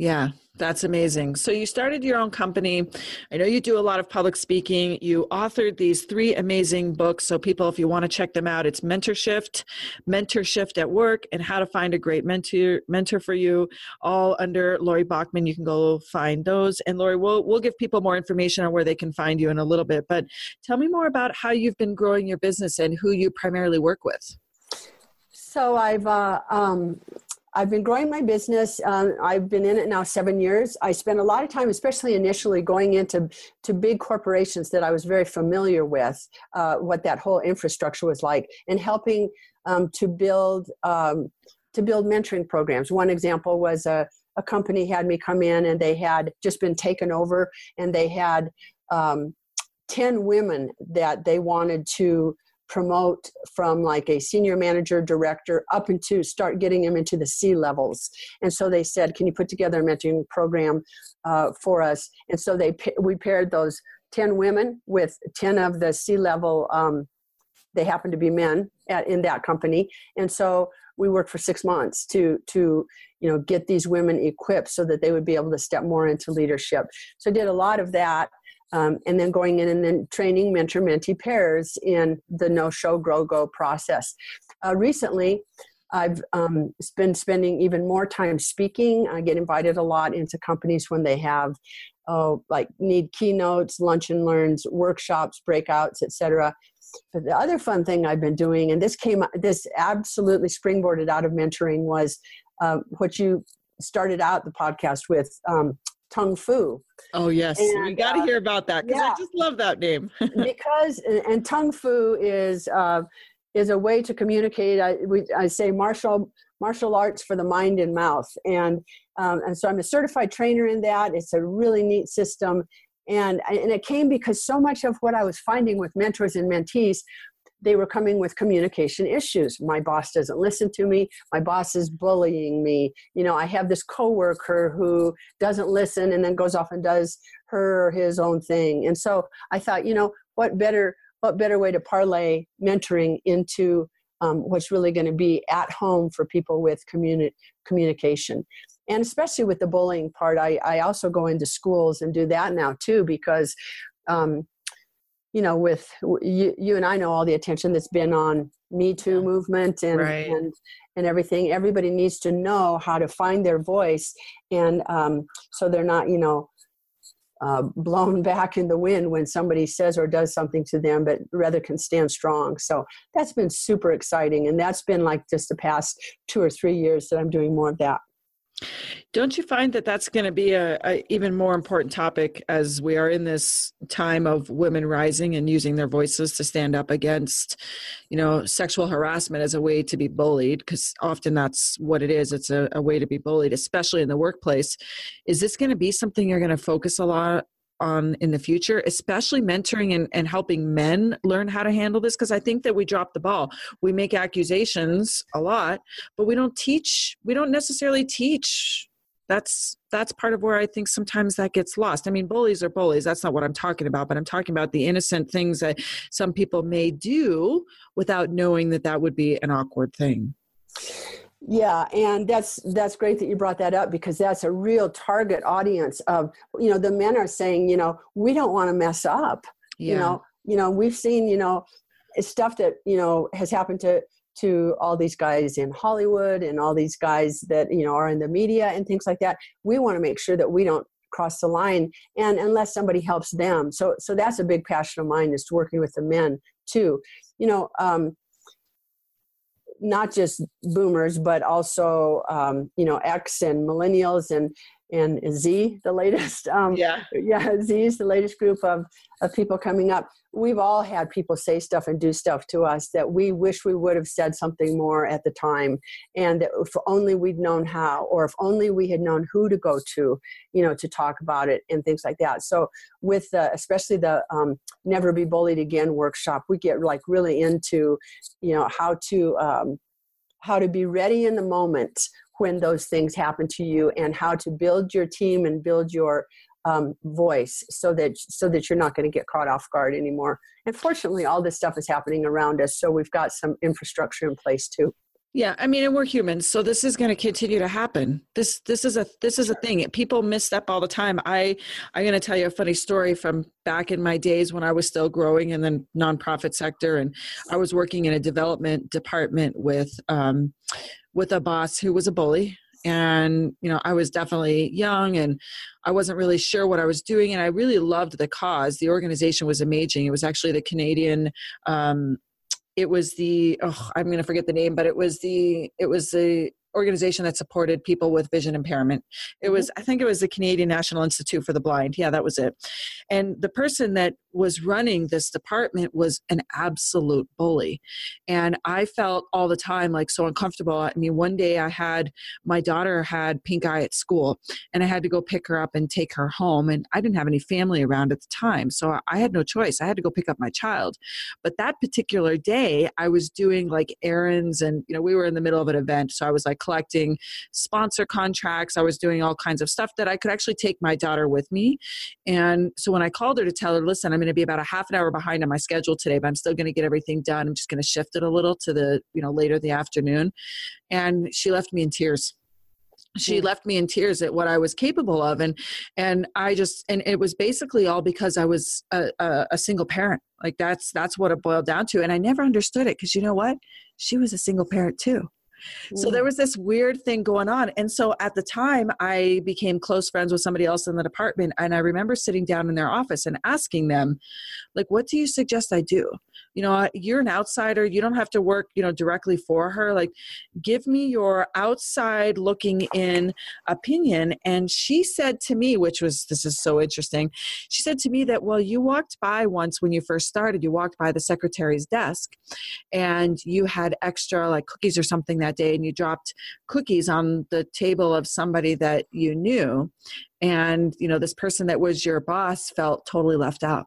Yeah, that's amazing. So you started your own company. I know you do a lot of public speaking. You authored these three amazing books. So people, if you want to check them out, it's Mentor Shift, Mentor Shift at Work, and How to Find a Great Mentor Mentor for You, all under Lori Bachman. You can go find those. And Lori, we'll we'll give people more information on where they can find you in a little bit. But tell me more about how you've been growing your business and who you primarily work with. So I've uh, um, I've been growing my business. Um, I've been in it now seven years. I spent a lot of time, especially initially, going into to big corporations that I was very familiar with, uh, what that whole infrastructure was like, and helping um, to build um, to build mentoring programs. One example was a, a company had me come in, and they had just been taken over, and they had um, ten women that they wanted to promote from like a senior manager director up into start getting them into the c levels. And so they said can you put together a mentoring program uh, for us? And so they we paired those 10 women with 10 of the c level um, they happen to be men at, in that company. And so we worked for six months to to you know get these women equipped so that they would be able to step more into leadership. So i did a lot of that um, and then going in and then training mentor mentee pairs in the no show grow go process. Uh, recently, I've um, been spending even more time speaking. I get invited a lot into companies when they have, oh, like need keynotes, lunch and learns, workshops, breakouts, etc. But the other fun thing I've been doing, and this came, this absolutely springboarded out of mentoring, was uh, what you started out the podcast with um, Tongue-Fu. Oh yes, and, we got to uh, hear about that because yeah, I just love that name. <laughs> because and Tongue-Fu is uh, is a way to communicate. I, we, I say martial martial arts for the mind and mouth, and um, and so I'm a certified trainer in that. It's a really neat system, and and it came because so much of what I was finding with mentors and mentees they were coming with communication issues. My boss doesn't listen to me. My boss is bullying me. You know, I have this coworker who doesn't listen and then goes off and does her or his own thing. And so I thought, you know, what better what better way to parlay mentoring into um, what's really going to be at home for people with communi- communication and especially with the bullying part I, I also go into schools and do that now too because um, you know, with you, you and I know all the attention that's been on Me Too movement and right. and and everything. Everybody needs to know how to find their voice, and um, so they're not, you know, uh, blown <laughs> back in the wind when somebody says or does something to them, but rather can stand strong. So that's been super exciting, and that's been like just the past two or three years that I'm doing more of that. Don't you find that that's going to be a, a, even more important topic as we are in this time of women rising and using their voices to stand up against, you know, sexual harassment as a way to be bullied? Because often that's what it is. It's a, a way to be bullied, especially in the workplace. Is this going to be something you're going to focus a lot on in the future, especially mentoring and, and helping men learn how to handle this. Because I think that we drop the ball. We make accusations a lot, but we don't teach, we don't necessarily teach that's that's part of where i think sometimes that gets lost i mean bullies are bullies that's not what i'm talking about but i'm talking about the innocent things that some people may do without knowing that that would be an awkward thing yeah and that's that's great that you brought that up because that's a real target audience of you know the men are saying you know we don't want to mess up yeah. you know you know we've seen you know stuff that you know has happened to to all these guys in Hollywood and all these guys that you know are in the media and things like that. We want to make sure that we don't cross the line and unless somebody helps them so so that's a big passion of mine is working with the men too you know um, not just boomers but also um, you know x and millennials and and Z, the latest. Um, yeah, yeah, Z is the latest group of of people coming up. We've all had people say stuff and do stuff to us that we wish we would have said something more at the time, and that if only we'd known how, or if only we had known who to go to, you know, to talk about it and things like that. So with the, especially the um, Never Be Bullied Again workshop, we get like really into, you know, how to. Um, how to be ready in the moment when those things happen to you and how to build your team and build your um, voice so that so that you're not going to get caught off guard anymore. And fortunately all this stuff is happening around us so we've got some infrastructure in place too. Yeah i mean and we're humans so this is going to continue to happen. This this is a this is a thing. People misstep all the time. I i'm going to tell you a funny story from back in my days when i was still growing in the nonprofit sector and i was working in a development department with um, with a boss who was a bully. And you know i was definitely young and i wasn't really sure what i was doing. And i really loved the cause. The organization was amazing. It was actually the canadian um, it was the oh, i'm going to forget the name but it was the it was the organization that supported people with vision impairment. It mm-hmm. was, I think it was the Canadian National Institute for the Blind. Yeah, that was it. And the person that was running this department was an absolute bully. And I felt all the time like so uncomfortable. I mean, one day I had my daughter had pink eye at school and I had to go pick her up and take her home. And I didn't have any family around at the time. So I had no choice. I had to go pick up my child. But that particular day, I was doing like errands and, you know, we were in the middle of an event. So I was like collecting sponsor contracts. I was doing all kinds of stuff that I could actually take my daughter with me. And so when I called her to tell her, listen, I'm going to be about a half an hour behind on my schedule today, but I'm still going to get everything done. I'm just going to shift it a little to the, you know, later the afternoon. And she left me in tears she left me in tears at what I was capable of, and and I just and it was basically all because I was a, a, a single parent. Like that's that's what it boiled down to, and I never understood it because you know what, she was a single parent too. So mm. there was this weird thing going on. And so at the time, I became close friends with somebody else in the department. And I remember sitting down in their office and asking them, like, what do you suggest I do? You know, you're an outsider. You don't have to work, you know, directly for her. Like, give me your outside looking in opinion. And she said to me, which was, this is so interesting. She said to me that, well, you walked by once when you first started, you walked by the secretary's desk and you had extra like cookies or something that day and you dropped cookies on the table of somebody that you knew and you know this person that was your boss felt totally left out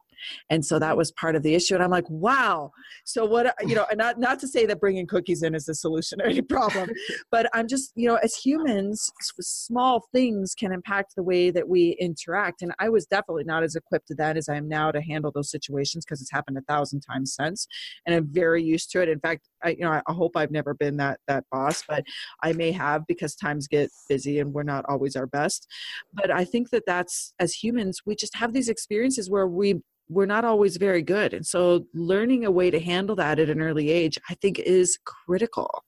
and so that was part of the issue and i'm like wow so what you know not not to say that bringing cookies in is the solution to any problem <laughs> but i'm just you know as humans small things can impact the way that we interact and i was definitely not as equipped to that as i am now to handle those situations because it's happened a thousand times since and i'm very used to it in fact I, you know, I hope I've never been that that boss, but I may have because times get busy and we're not always our best. But I think that that's as humans, we just have these experiences where we we're not always very good. And so learning a way to handle that at an early age, I think is critical.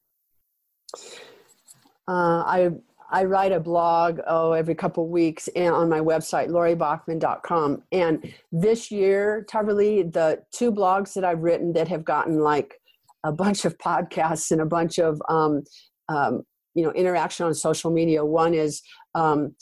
Uh, I I write a blog oh every couple weeks and on my website loribachman.com and this year Tahverlee the two blogs that I've written that have gotten like a bunch of podcasts and a bunch of um, um, you know interaction on social media one is um,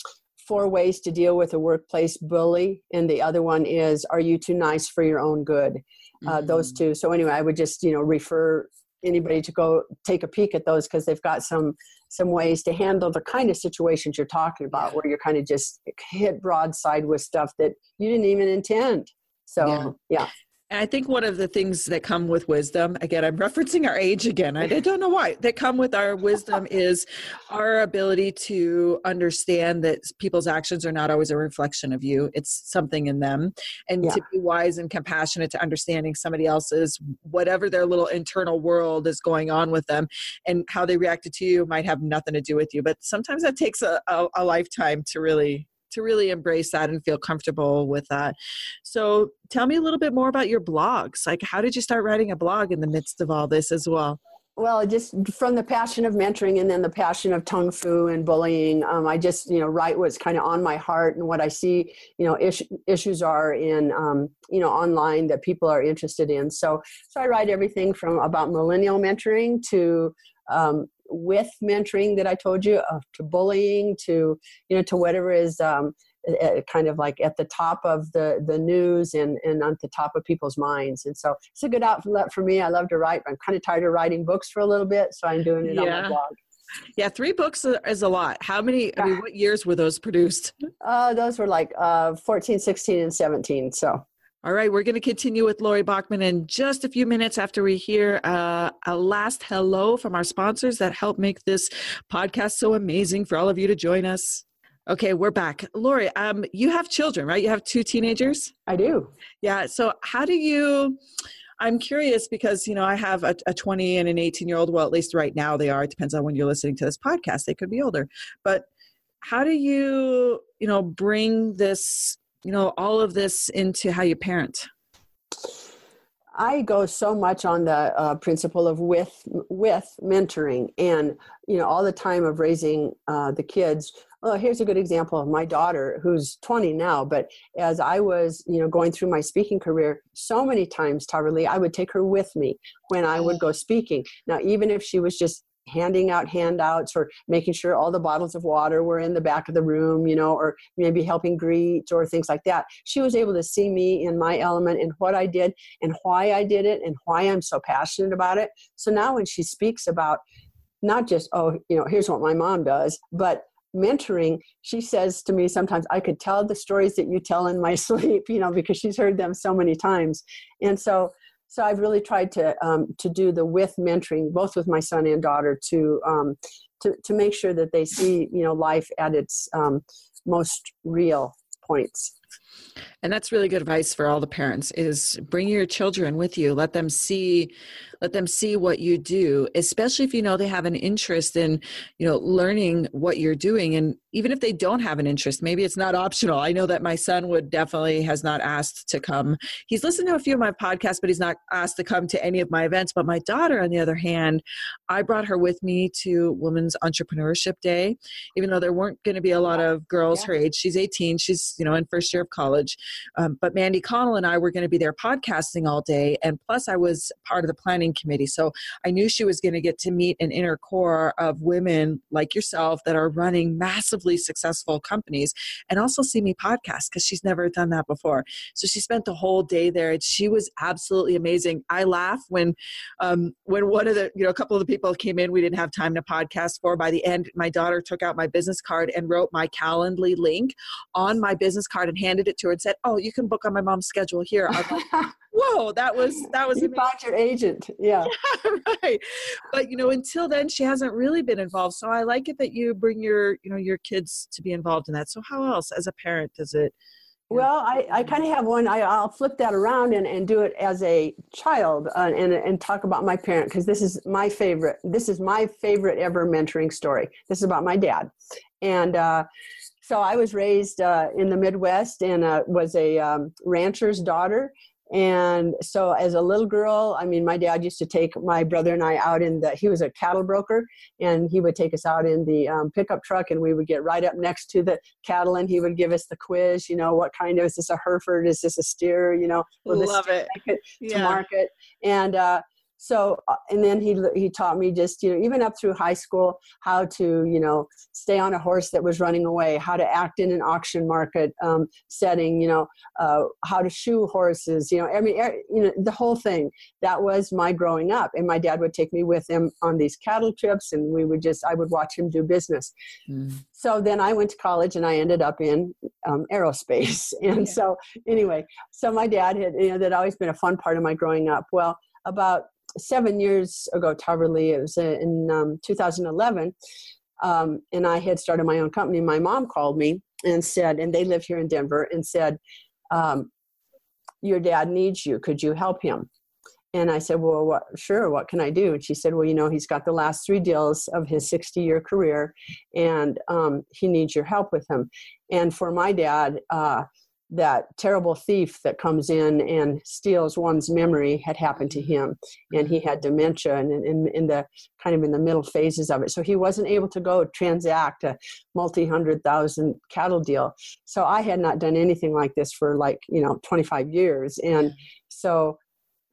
four ways to deal with a workplace bully and the other one is are you too nice for your own good uh, mm-hmm. those two so anyway i would just you know refer anybody to go take a peek at those because they've got some some ways to handle the kind of situations you're talking about, where you're kind of just hit broadside with stuff that you didn't even intend. So yeah. yeah. And I think one of the things that come with wisdom, again, I'm referencing our age again. I, don't know why, that come with our wisdom <laughs> is our ability to understand that people's actions are not always a reflection of you. It's something in them. And yeah. to be wise and compassionate to understanding somebody else's, whatever their little internal world is going on with them and how they reacted to you might have nothing to do with you. But sometimes that takes a, a, a lifetime to really to really embrace that and feel comfortable with that. So, tell me a little bit more about your blogs. Like, how did you start writing a blog in the midst of all this as well? Well, just from the passion of mentoring and then the passion of Tongue-Fu and bullying, um, I just, you know, write what's kind of on my heart and what I see, you know, is- issues are in, um, you know, online that people are interested in. So, so I write everything from about millennial mentoring to um, with mentoring that I told you, uh, to bullying, to you know, to whatever is um, kind of like at the top of the the news and and on the top of people's minds. And so it's a good outlet for me. I love to write. But I'm kind of tired of writing books for a little bit, so I'm doing it yeah. on my blog. Yeah, three books is a lot. How many, I mean, <sighs> what years were those produced? Uh, those were like uh, 14, 16, and 17. So all right, we're going to continue with Lori Bachman in just a few minutes after we hear uh, a last hello from our sponsors that help make this podcast so amazing for all of you to join us. Okay, we're back. Lori, um, you have children, right? You have two teenagers? I do. Yeah. So, how do you? I'm curious because, you know, I have a, a 20 and an 18 year old. Well, at least right now they are. It depends on when you're listening to this podcast. They could be older. But how do you, you know, bring this you know all of this into how you parent I go so much on the uh, principle of with with mentoring, and you know all the time of raising uh, the kids. Oh, here's a good example of my daughter, who's 20 now. But as I was, you know, going through my speaking career, so many times, Tahverlee, I would take her with me when I would go speaking. Now, even if she was just handing out handouts or making sure all the bottles of water were in the back of the room, you know, or maybe helping greet or things like that. She was able to see me in my element and what I did and why I did it and why I'm so passionate about it. So now when she speaks about not just, oh, you know, here's what my mom does, but mentoring, she says to me sometimes, I could tell the stories that you tell in my <laughs> sleep, you know, because she's heard them so many times. And so so I've really tried to um, to do the with mentoring, both with my son and daughter, to um, to to make sure that they see you know life at its um, most real points. And that's really good advice for all the parents is bring your children with you. Let them see let them see what you do, especially if you know they have an interest in, you know, learning what you're doing and even if they don't have an interest, maybe it's not optional. I know that my son would definitely has not asked to come. He's listened to a few of my podcasts, but he's not asked to come to any of my events. But my daughter, on the other hand, I brought her with me to Women's Entrepreneurship Day, even though there weren't going to be a lot of girls yeah. her age. She's 18. She's, you know, in first year of college. Um, but Mandy Connell and I were going to be there podcasting all day. And plus, I was part of the planning committee. So I knew she was going to get to meet an inner core of women like yourself that are running massively successful companies and also see me podcast because she's never done that before. So she spent the whole day there and she was absolutely amazing. I laugh when um, when one of the, you know, a couple of the people came in we didn't have time to podcast for. By the end, my daughter took out my business card and wrote my Calendly link on my business card and handed it to her and said, "Oh, you can book on my mom's schedule here." Like, <laughs> whoa that was that was you amazing. found your agent yeah. <laughs> yeah right but you know until then she hasn't really been involved so i like it that you bring your you know your kids to be involved in that so how else as a parent does it well, I, I kind of have one. I, I'll flip that around and, and do it as a child uh, and, and talk about my parent because this is my favorite. This is my favorite ever mentoring story. This is about my dad. And uh, so I was raised uh, in the Midwest and uh, was a um, rancher's daughter. And so, as a little girl, I mean, my dad used to take my brother and I out in the, he was a cattle broker, and he would take us out in the um, pickup truck, and we would get right up next to the cattle, and he would give us the quiz, you know, what kind of, is this a Hereford? Is this a steer? You know, will Love it. it yeah. to market? And, uh, so uh, and then he he taught me just you know even up through high school how to you know stay on a horse that was running away how to act in an auction market um, setting you know uh, how to shoe horses you know i mean you know the whole thing that was my growing up and my dad would take me with him on these cattle trips and we would just i would watch him do business mm. so then i went to college and i ended up in um, aerospace <laughs> and yeah. so anyway so my dad had you know that always been a fun part of my growing up well about seven years ago, Tahverlee, it was in um, 2011, um, and I had started my own company. My mom called me and said, and they live here in Denver, and said, um, "Your dad needs you. Could you help him?" And I said, Well, what, sure, what can I do? And she said, Well, you know, he's got the last three deals of his 60 year career and um, he needs your help with him. And for my dad, uh, that terrible thief that comes in and steals one's memory had happened to him and he had dementia and in, in the kind of in the middle phases of it. So he wasn't able to go transact a multi-hundred thousand cattle deal. So i had not done anything like this for like you know 25 years. And so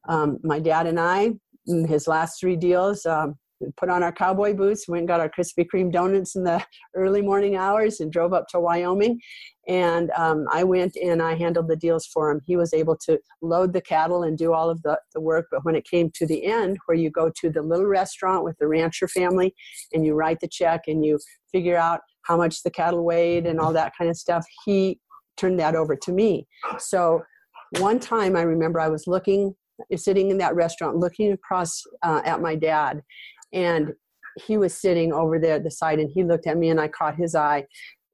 um, my dad and i in his last three deals um, put on our cowboy boots, went and got our Krispy Kreme donuts in the <laughs> early morning hours, and drove up to Wyoming. And um, I went and I handled the deals for him. He was able to load the cattle and do all of the, the work. But when it came to the end, where you go to the little restaurant with the rancher family and you write the check and you figure out how much the cattle weighed and all that kind of stuff, he turned that over to me. So one time I remember I was looking sitting in that restaurant looking across uh, at my dad and he was sitting over there at the side and he looked at me and I caught his eye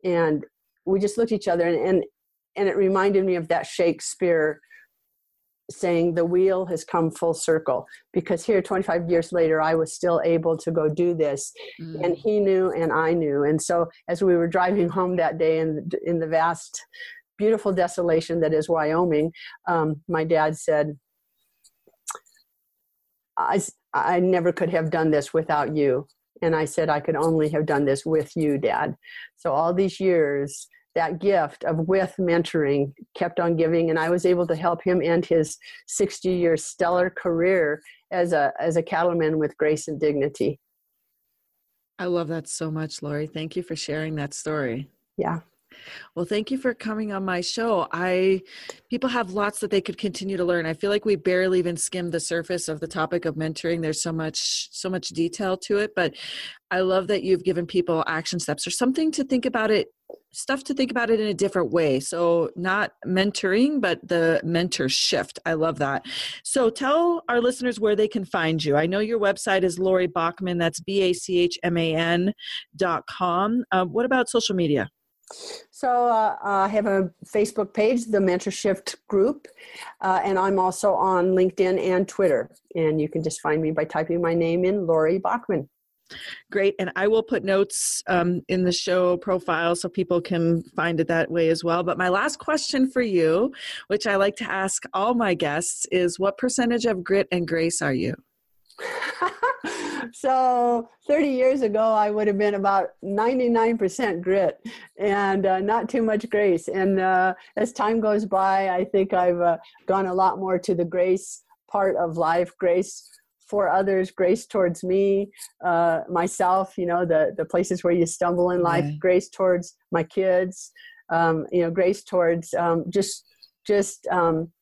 and we just looked at each other and and, and it reminded me of that Shakespeare saying the wheel has come full circle because here 25 years later i was still able to go do this mm. and he knew and i knew and so as we were driving home that day in, in the vast beautiful desolation that is wyoming um, my dad said I, I never could have done this without you. And I said, I could only have done this with you, Dad. So all these years, that gift of with mentoring kept on giving, and I was able to help him end his 60 year stellar career as a, as a cattleman with grace and dignity. I love that so much, Lori. Thank you for sharing that story. Yeah. Well, thank you for coming on my show. I people have lots that they could continue to learn. I feel like we barely even skimmed the surface of the topic of mentoring. There's so much so much detail to it, but I love that you've given people action steps or something to think about it stuff to think about it in a different way. So, not mentoring, but the mentor shift. I love that. So, tell our listeners where they can find you. I know your website is Lori Bachman, that's B A C H M A N dot com. Uh, what about social media? So uh, I have a Facebook page, the Mentor Shift Group, uh, and I'm also on LinkedIn and Twitter. And you can just find me by typing my name in, Lori Bachman. Great, and I will put notes um, in the show profile so people can find it that way as well. But my last question for you, which I like to ask all my guests, is what percentage of grit and grace are you? <laughs> so 30 years ago, I would have been about 99% grit and uh, not too much grace. And uh, as time goes by, I think I've uh, gone a lot more to the grace part of life, grace for others, grace towards me, uh, myself, you know, the, the places where you stumble in life, grace towards my kids, um, you know, grace towards um, just, just, um,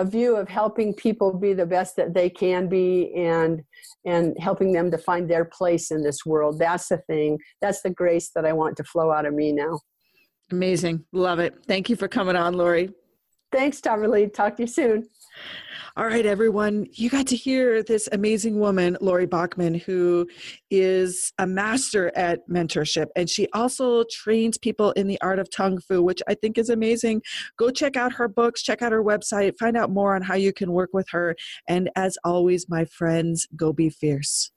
a view of helping people be the best that they can be and and helping them to find their place in this world. That's the thing. That's the grace that i want to flow out of me now. Amazing. Love it. Thank you for coming on lori. Thanks Tahverlee. talk to you soon all right, everyone, you got to hear this amazing woman, Lori Bachman, who is a master at mentorship. And she also trains people in the art of Tongue-Fu, which I think is amazing. Go check out her books, check out her website, find out more on how you can work with her. And as always, my friends, go be fierce.